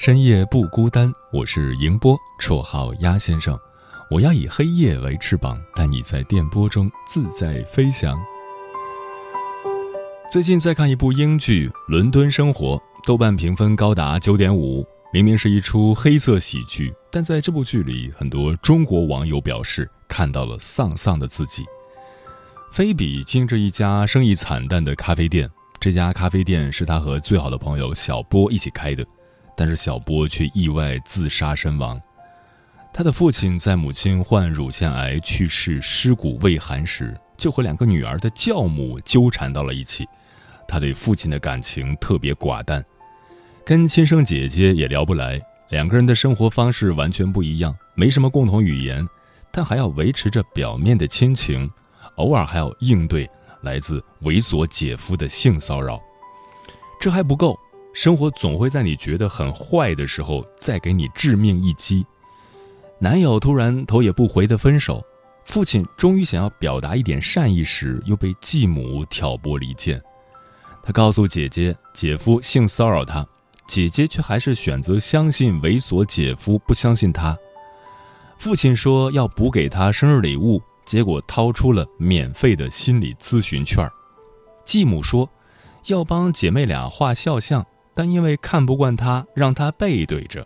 深夜不孤单，我是迎波，绰号鸭先生。我要以黑夜为翅膀，带你在电波中自在飞翔。最近在看一部英剧《伦敦生活》，豆瓣评分高达九点五。明明是一出黑色喜剧，但在这部剧里，很多中国网友表示看到了丧丧的自己。菲比经营着一家生意惨淡的咖啡店，这家咖啡店是他和最好的朋友小波一起开的。但是小波却意外自杀身亡。他的父亲在母亲患乳腺癌去世、尸骨未寒时，就和两个女儿的教母纠缠到了一起。他对父亲的感情特别寡淡，跟亲生姐姐也聊不来。两个人的生活方式完全不一样，没什么共同语言，但还要维持着表面的亲情，偶尔还要应对来自猥琐姐夫的性骚扰。这还不够。生活总会在你觉得很坏的时候再给你致命一击。男友突然头也不回的分手，父亲终于想要表达一点善意时，又被继母挑拨离间。他告诉姐姐，姐夫性骚扰她，姐姐却还是选择相信猥琐姐夫，不相信他。父亲说要补给他生日礼物，结果掏出了免费的心理咨询券。继母说要帮姐妹俩画肖像。但因为看不惯他，让他背对着。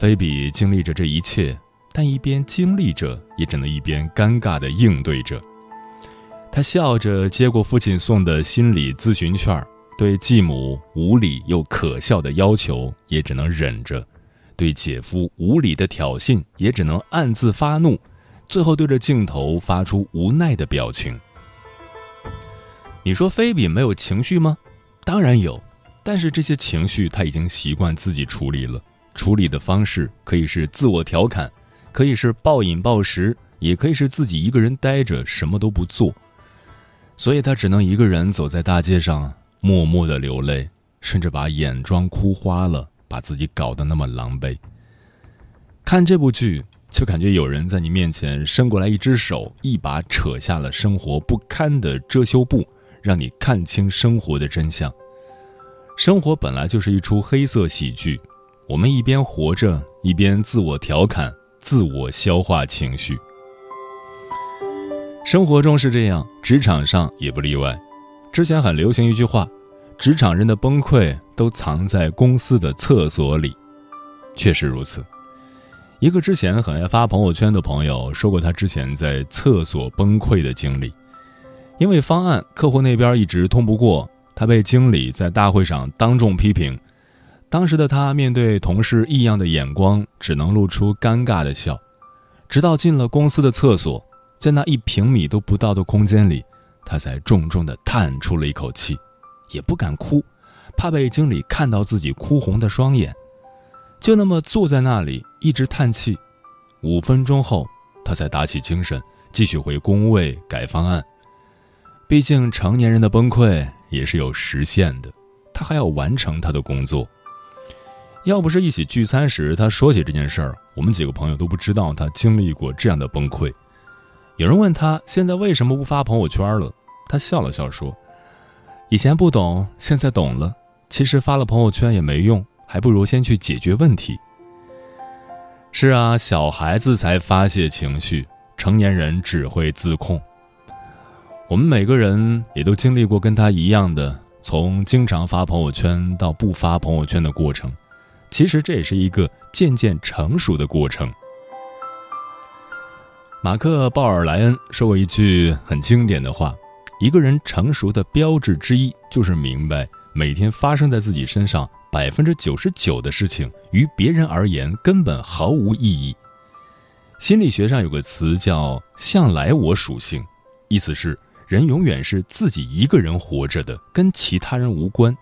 菲比经历着这一切，但一边经历着，也只能一边尴尬地应对着。他笑着接过父亲送的心理咨询券，对继母无理又可笑的要求也只能忍着，对姐夫无理的挑衅也只能暗自发怒，最后对着镜头发出无奈的表情。你说菲比没有情绪吗？当然有。但是这些情绪他已经习惯自己处理了，处理的方式可以是自我调侃，可以是暴饮暴食，也可以是自己一个人待着什么都不做。所以他只能一个人走在大街上，默默的流泪，甚至把眼妆哭花了，把自己搞得那么狼狈。看这部剧，就感觉有人在你面前伸过来一只手，一把扯下了生活不堪的遮羞布，让你看清生活的真相。生活本来就是一出黑色喜剧，我们一边活着，一边自我调侃、自我消化情绪。生活中是这样，职场上也不例外。之前很流行一句话：“职场人的崩溃都藏在公司的厕所里。”确实如此。一个之前很爱发朋友圈的朋友说过他之前在厕所崩溃的经历，因为方案客户那边一直通不过。他被经理在大会上当众批评，当时的他面对同事异样的眼光，只能露出尴尬的笑。直到进了公司的厕所，在那一平米都不到的空间里，他才重重地叹出了一口气，也不敢哭，怕被经理看到自己哭红的双眼，就那么坐在那里一直叹气。五分钟后，他才打起精神，继续回工位改方案。毕竟成年人的崩溃。也是有时限的，他还要完成他的工作。要不是一起聚餐时他说起这件事儿，我们几个朋友都不知道他经历过这样的崩溃。有人问他现在为什么不发朋友圈了，他笑了笑说：“以前不懂，现在懂了。其实发了朋友圈也没用，还不如先去解决问题。”是啊，小孩子才发泄情绪，成年人只会自控。我们每个人也都经历过跟他一样的，从经常发朋友圈到不发朋友圈的过程。其实这也是一个渐渐成熟的过程。马克·鲍尔莱恩说过一句很经典的话：“一个人成熟的标志之一，就是明白每天发生在自己身上百分之九十九的事情，于别人而言根本毫无意义。”心理学上有个词叫“向来我属性”，意思是人永远是自己一个人活着的，跟其他人无关。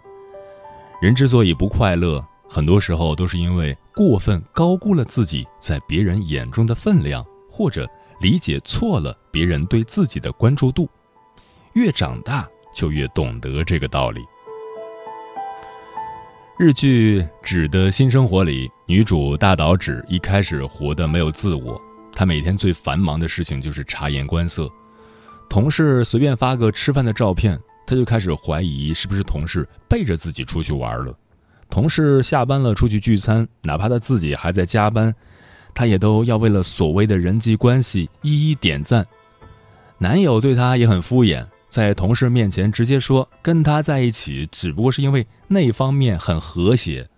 人之所以不快乐，很多时候都是因为过分高估了自己在别人眼中的分量，或者。理解错了别人对自己的关注度，越长大就越懂得这个道理。日剧《纸的新生活》里，女主大岛纸一开始活得没有自我，她每天最繁忙的事情就是察言观色。同事随便发个吃饭的照片，他就开始怀疑是不是同事背着自己出去玩了。同事下班了出去聚餐，哪怕他自己还在加班。他也都要为了所谓的人际关系一一点赞，男友对他也很敷衍，在同事面前直接说跟他在一起只不过是因为那方面很和谐。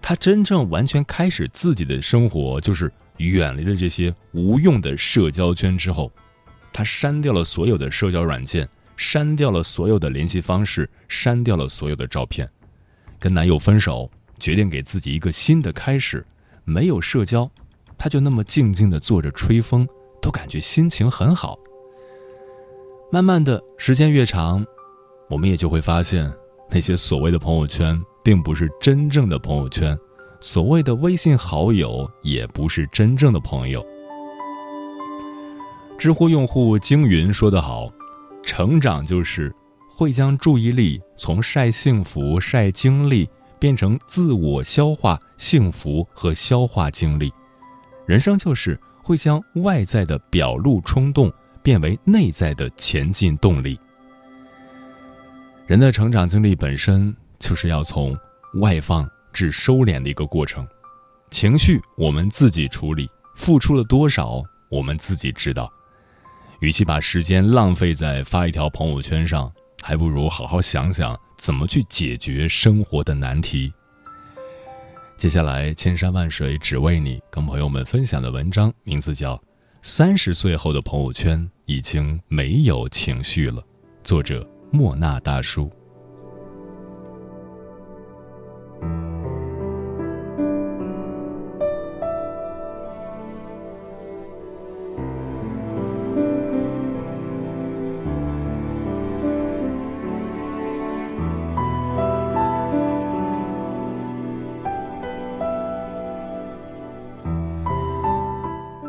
他真正完全开始自己的生活，就是远离了这些无用的社交圈之后，她删掉了所有的社交软件，删掉了所有的联系方式，删掉了所有的照片，跟男友分手，决定给自己一个新的开始。没有社交，他就那么静静的坐着吹风，都感觉心情很好。慢慢的时间越长，我们也就会发现，那些所谓的朋友圈，并不是真正的朋友圈；所谓的微信好友，也不是真正的朋友。知乎用户惊云说得好：“成长就是会将注意力从晒幸福、晒经历。”变成自我消化幸福和消化经历，人生就是会将外在的表露冲动变为内在的前进动力。人的成长经历本身就是要从外放至收敛的一个过程，情绪我们自己处理，付出了多少我们自己知道。与其把时间浪费在发一条朋友圈上。还不如好好想想怎么去解决生活的难题。接下来，千山万水只为你，跟朋友们分享的文章名字叫《三十岁后的朋友圈已经没有情绪了》，作者莫那大叔。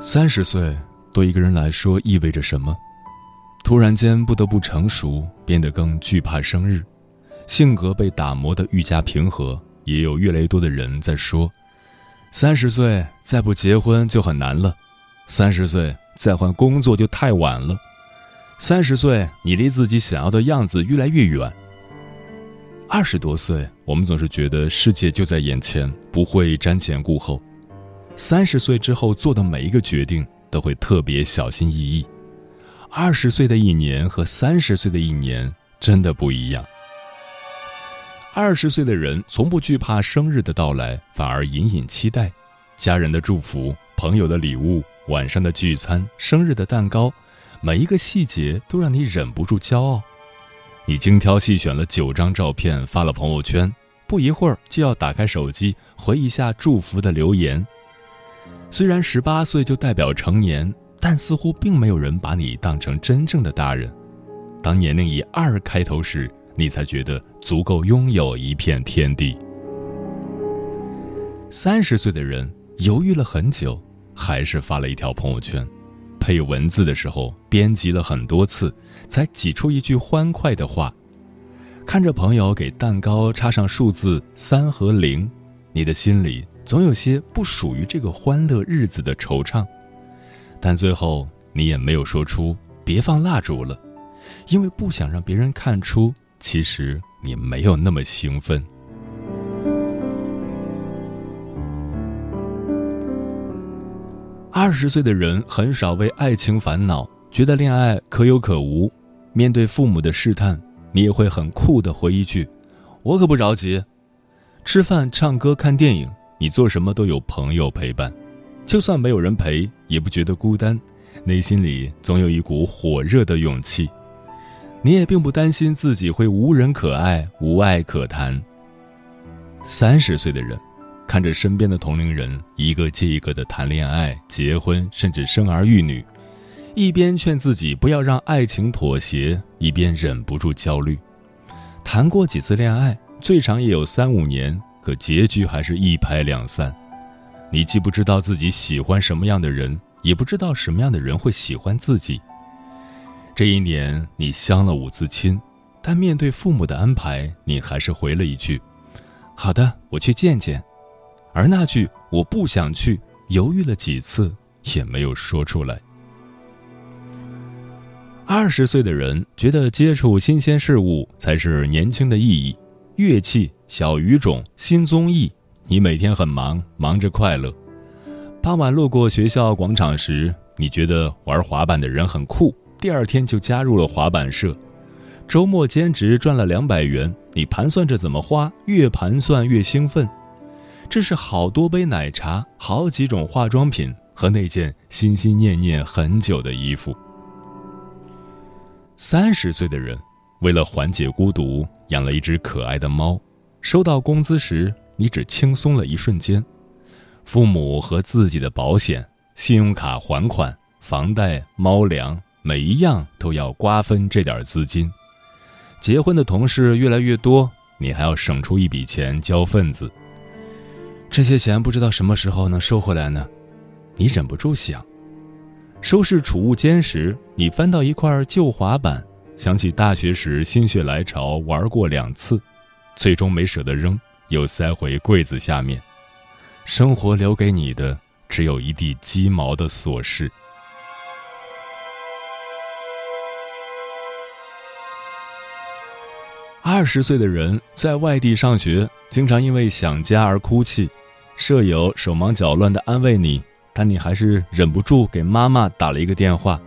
三十岁对一个人来说意味着什么？突然间不得不成熟，变得更惧怕生日，性格被打磨得愈加平和。也有越来越多的人在说：三十岁再不结婚就很难了，三十岁再换工作就太晚了，三十岁你离自己想要的样子越来越远。二十多岁，我们总是觉得世界就在眼前，不会瞻前顾后。三十岁之后做的每一个决定都会特别小心翼翼。二十岁的一年和三十岁的一年真的不一样。二十岁的人从不惧怕生日的到来，反而隐隐期待家人的祝福、朋友的礼物、晚上的聚餐、生日的蛋糕，每一个细节都让你忍不住骄傲。你精挑细选了九张照片发了朋友圈，不一会儿就要打开手机回一下祝福的留言。虽然十八岁就代表成年，但似乎并没有人把你当成真正的大人。当年龄以二开头时，你才觉得足够拥有一片天地。三十岁的人犹豫了很久，还是发了一条朋友圈，配文字的时候编辑了很多次，才挤出一句欢快的话。看着朋友给蛋糕插上数字三和零，你的心里。总有些不属于这个欢乐日子的惆怅，但最后你也没有说出别放蜡烛了，因为不想让别人看出其实你没有那么兴奋。二十岁的人很少为爱情烦恼，觉得恋爱可有可无。面对父母的试探，你也会很酷的回一句：“我可不着急。”吃饭、唱歌、看电影。你做什么都有朋友陪伴，就算没有人陪，也不觉得孤单，内心里总有一股火热的勇气。你也并不担心自己会无人可爱、无爱可谈。三十岁的人，看着身边的同龄人一个接一个的谈恋爱、结婚，甚至生儿育女，一边劝自己不要让爱情妥协，一边忍不住焦虑。谈过几次恋爱，最长也有三五年，可结局还是一拍两散。你既不知道自己喜欢什么样的人，也不知道什么样的人会喜欢自己。这一年，你相了五次亲，但面对父母的安排，你还是回了一句：“好的，我去见见。”而那句“我不想去”，犹豫了几次，也没有说出来。二十岁的人觉得接触新鲜事物才是年轻的意义，乐器、小语种、新综艺，你每天很忙，忙着快乐。傍晚路过学校广场时，你觉得玩滑板的人很酷。第二天就加入了滑板社，周末兼职赚了两百元。你盘算着怎么花，越盘算越兴奋。这是好多杯奶茶，好几种化妆品和那件心心念念很久的衣服。三十岁的人，为了缓解孤独，养了一只可爱的猫。收到工资时，你只轻松了一瞬间。父母和自己的保险、信用卡还款、房贷、猫粮。每一样都要瓜分这点资金，结婚的同事越来越多，你还要省出一笔钱交份子。这些钱不知道什么时候能收回来呢？你忍不住想。收拾储物间时，你翻到一块旧滑板，想起大学时心血来潮玩过两次，最终没舍得扔，又塞回柜子下面。生活留给你的只有一地鸡毛的琐事。二十岁的人在外地上学，经常因为想家而哭泣，舍友手忙脚乱地安慰你，但你还是忍不住给妈妈打了一个电话。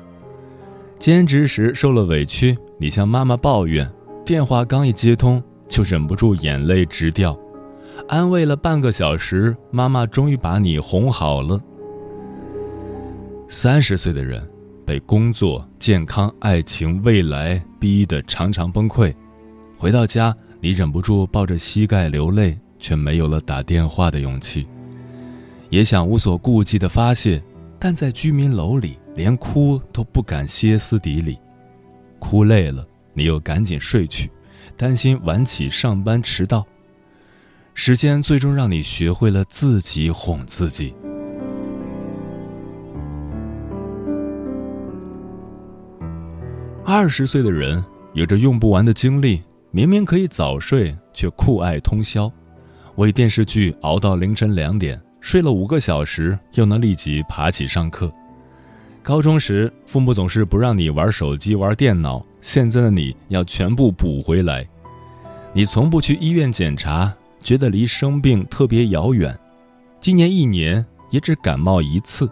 兼职时受了委屈，你向妈妈抱怨，电话刚一接通就忍不住眼泪直掉，安慰了半个小时，妈妈终于把你哄好了。三十岁的人被工作、健康、爱情、未来逼得常常崩溃。回到家，你忍不住抱着膝盖流泪，却没有了打电话的勇气。也想无所顾忌的发泄，但在居民楼里，连哭都不敢歇斯底里。哭累了，你又赶紧睡去，担心晚起上班迟到。时间最终让你学会了自己哄自己。二十岁的人有着用不完的精力。明明可以早睡，却酷爱通宵，为电视剧熬到凌晨两点，睡了五个小时，又能立即爬起上课。高中时，父母总是不让你玩手机、玩电脑，现在的你要全部补回来。你从不去医院检查，觉得离生病特别遥远。今年一年也只感冒一次。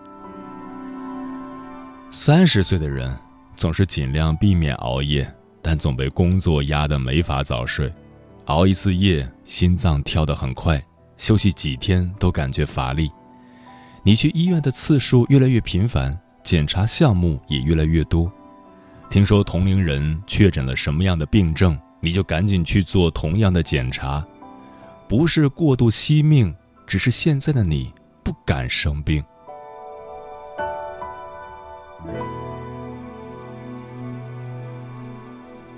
三十岁的人总是尽量避免熬夜。但总被工作压得没法早睡，熬一次夜，心脏跳得很快，休息几天都感觉乏力。你去医院的次数越来越频繁，检查项目也越来越多。听说同龄人确诊了什么样的病症，你就赶紧去做同样的检查。不是过度惜命，只是现在的你不敢生病。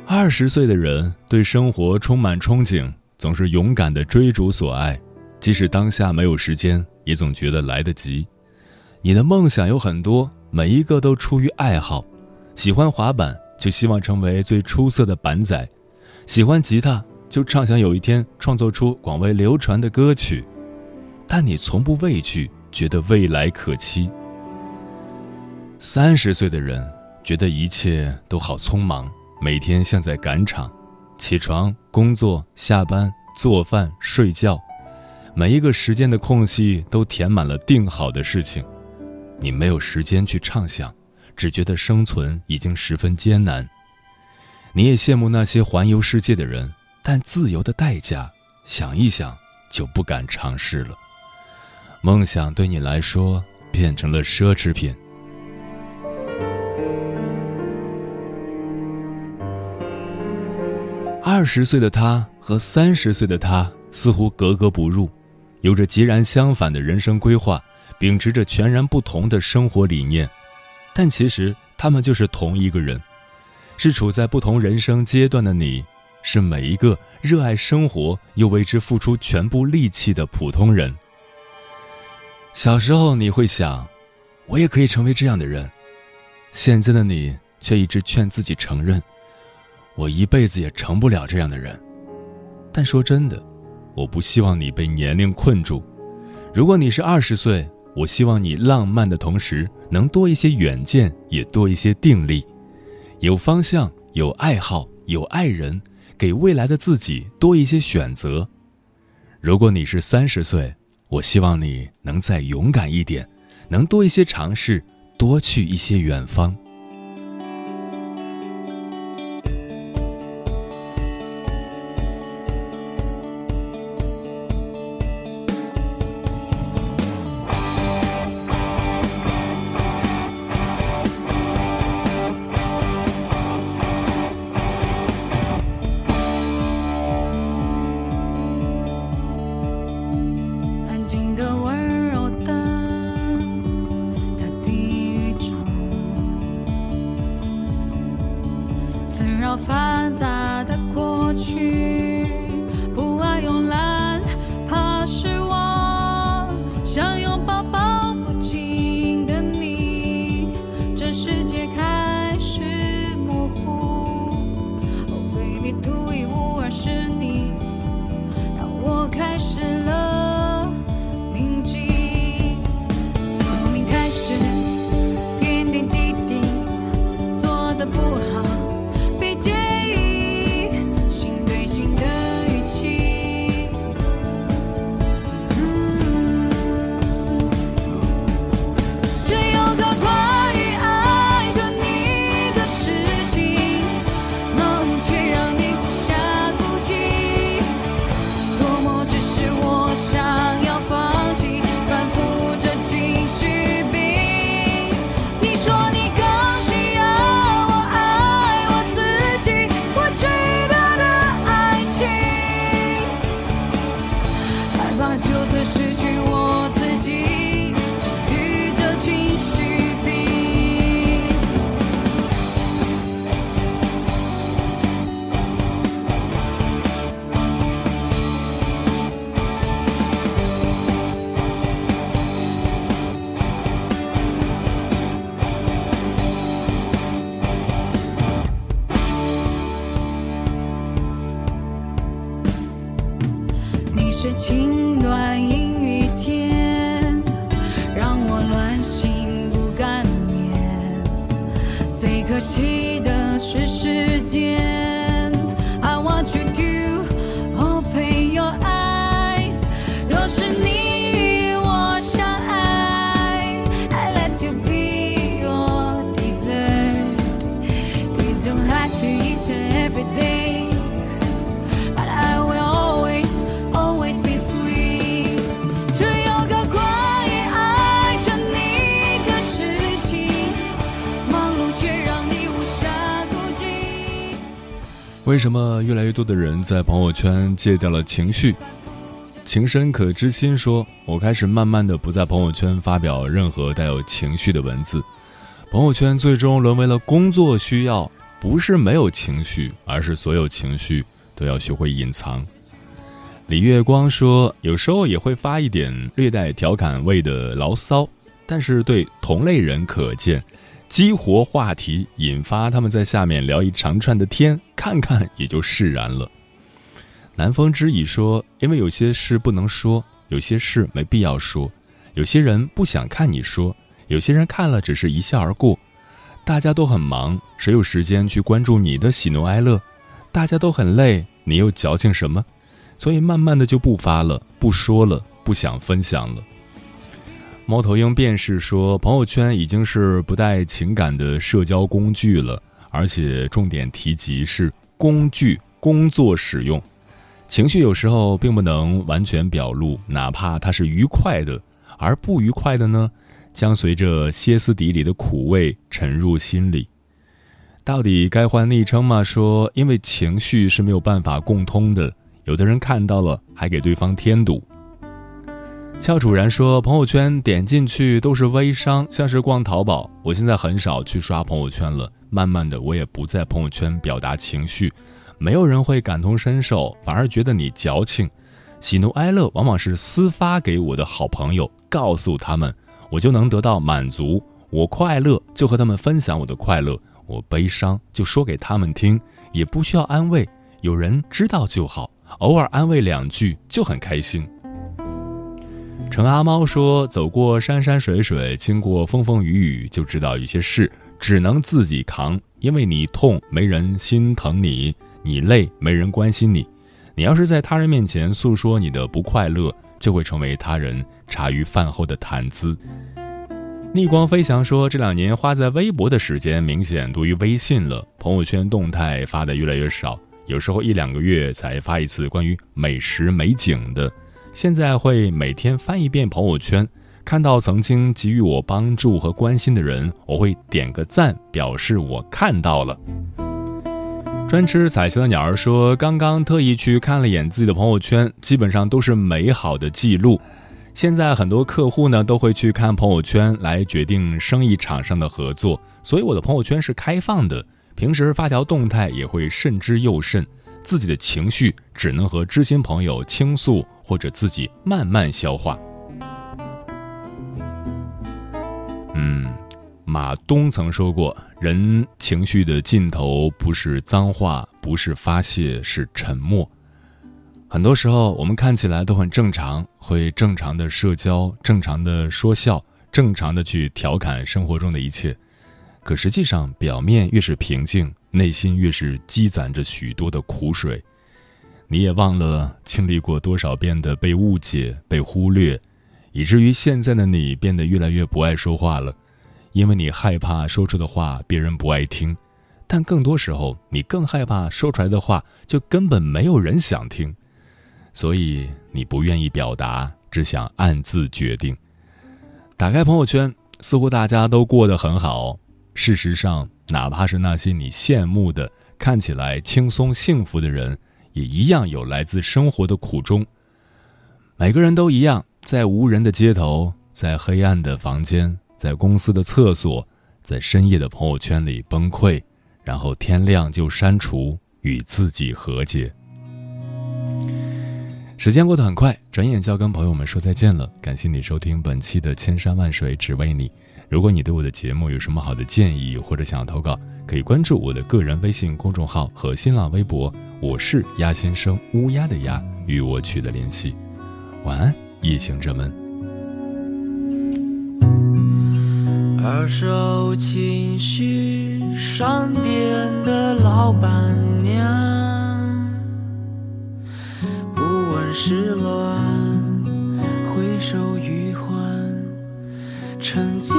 二十岁的人对生活充满憧憬，总是勇敢的追逐所爱，即使当下没有时间，也总觉得来得及。你的梦想有很多，每一个都出于爱好。喜欢滑板，就希望成为最出色的板仔；喜欢吉他，就畅想有一天创作出广为流传的歌曲。但你从不畏惧，觉得未来可期。三十岁的人觉得一切都好匆忙。每天像在赶场，起床、工作、下班、做饭、睡觉，每一个时间的空隙都填满了定好的事情。你没有时间去畅想，只觉得生存已经十分艰难。你也羡慕那些环游世界的人但自由的代价想一想就不敢尝试了。梦想对你来说变成了奢侈品。二十岁的他和三十岁的他似乎格格不入有着截然相反的人生规划秉持着全然不同的生活理念但其实他们就是同一个人，是处在不同人生阶段的你，是每一个热爱生活又为之付出全部力气的普通人。小时候你会想，我也可以成为这样的人，现在的你却一直劝自己承认，我一辈子也成不了这样的人。但说真的，我不希望你被年龄困住。如果你是二十岁，我希望你浪漫的同时能多一些远见，也多一些定力，有方向，有爱好，有爱人，给未来的自己多一些选择。如果你是三十岁，我希望你能再勇敢一点，能多一些尝试，多去一些远方。为什么越来越多的人在朋友圈戒掉了情绪？情深可知心说：“我开始慢慢的不在朋友圈发表任何带有情绪的文字，朋友圈最终沦为了工作需要，不是没有情绪，而是所有情绪都要学会隐藏。”李月光说：“有时候也会发一点略带调侃味的牢骚，但是对同类人可见。”激活话题，引发他们在下面聊一长串的天，看看也就释然了。南风知已说：“因为有些事不能说，有些事没必要说，有些人不想看你说，有些人看了只是一笑而过。大家都很忙，谁有时间去关注你的喜怒哀乐？大家都很累，你又矫情什么？所以慢慢的就不发了，不说了，不想分享了。”猫头鹰便是说，朋友圈已经是不带情感的社交工具了，而且重点提及是工具工作使用。情绪有时候并不能完全表露，哪怕它是愉快的，而不愉快的呢，将随着歇斯底里的苦味沉入心里。到底该换昵称吗？说因为情绪是没有办法共通的，有的人看到了还给对方添堵。俏楚然说，朋友圈点进去都是微商，像是逛淘宝。我现在很少去刷朋友圈了，慢慢的我也不在朋友圈表达情绪，没有人会感同身受，反而觉得你矫情。喜怒哀乐往往是私发给我的好朋友，告诉他们，我就能得到满足。我快乐就和他们分享我的快乐，我悲伤就说给他们听，也不需要安慰，有人知道就好，偶尔安慰两句就很开心。陈阿猫说：“走过山山水水，经过风风雨雨，就知道有些事只能自己扛，因为你痛没人心疼你，你累没人关心你。你要是在他人面前诉说你的不快乐，就会成为他人茶余饭后的谈资。”逆光飞翔说：“这两年花在微博的时间明显多于微信了，朋友圈动态发的越来越少，有时候一两个月才发一次关于美食美景的。现在会每天翻一遍朋友圈，看到曾经给予我帮助和关心的人，我会点个赞，表示我看到了。”专吃彩旗的鸟儿说：“刚刚特意去看了眼自己的朋友圈，基本上都是美好的记录。”现在很多客户呢都会去看朋友圈来决定生意场上的合作，所以我的朋友圈是开放的。平时发条动态也会慎之又慎，自己的情绪只能和知心朋友倾诉，或者自己慢慢消化。嗯，马东曾说过，人情绪的尽头不是脏话，不是发泄，是沉默。很多时候，我们看起来都很正常，会正常的社交，正常的说笑，正常的去调侃生活中的一切。可实际上，表面越是平静，内心越是积攒着许多的苦水。你也忘了经历过多少遍的被误解、被忽略，以至于现在的你变得越来越不爱说话了，因为你害怕说出的话别人不爱听，但更多时候，你更害怕说出来的话就根本没有人想听。所以你不愿意表达，只想暗自决定。打开朋友圈，似乎大家都过得很好。事实上，哪怕是那些你羡慕的、看起来轻松幸福的人，也一样有来自生活的苦衷。每个人都一样，在无人的街头，在黑暗的房间，在公司的厕所，在深夜的朋友圈里崩溃，然后天亮就删除，与自己和解。时间过得很快，转眼就要跟朋友们说再见了。感谢你收听本期的《千山万水只为你》。如果你对我的节目有什么好的建议，或者想要投稿，可以关注我的个人微信公众号和新浪微博，我是鸭先生，乌鸦的鸭，与我取得联系。晚安，夜行者们。二手情绪商店的老板娘。失乱，回首余欢，曾经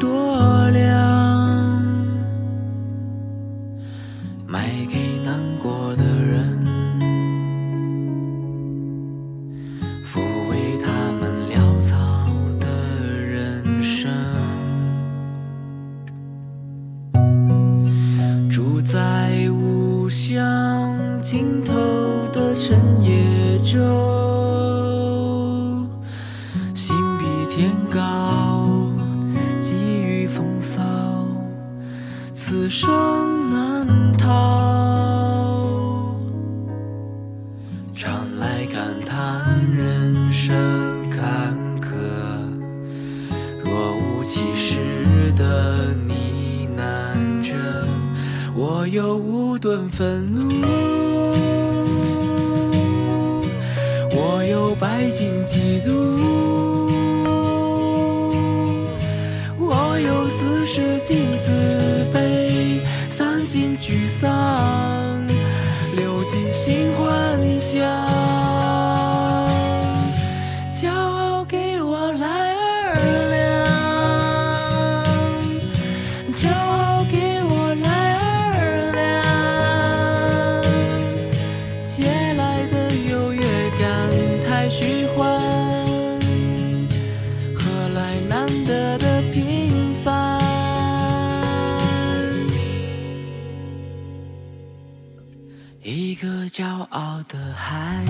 多凉。卖给难过的人，抚慰他们潦草的人生。住在无乡尽头的城新幻想。的海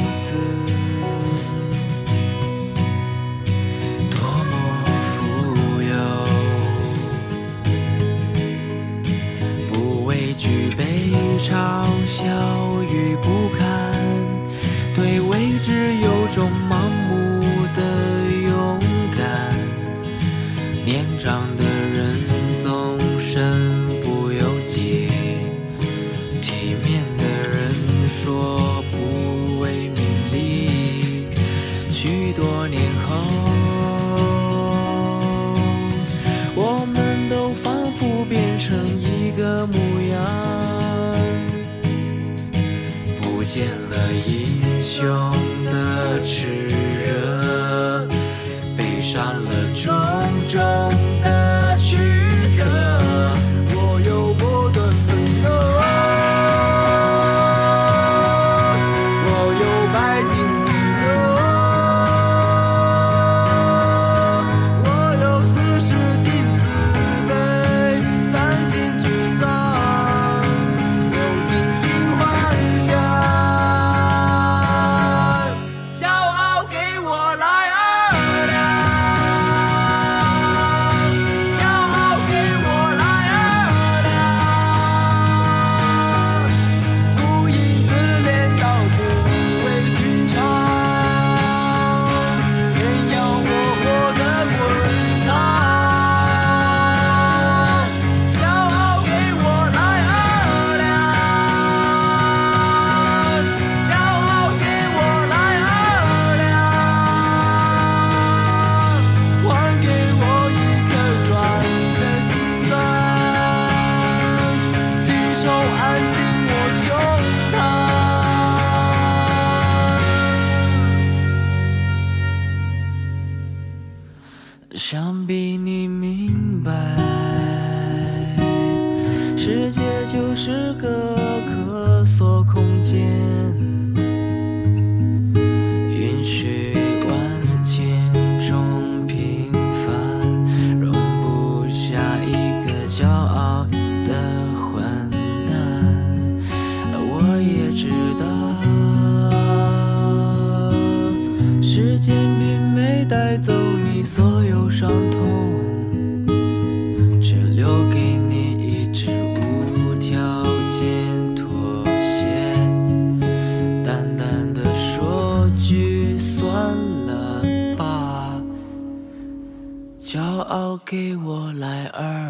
想必你明白，世界就是个。伤痛只留给你一只无条件妥协，淡淡的说句算了吧。骄傲给我来二。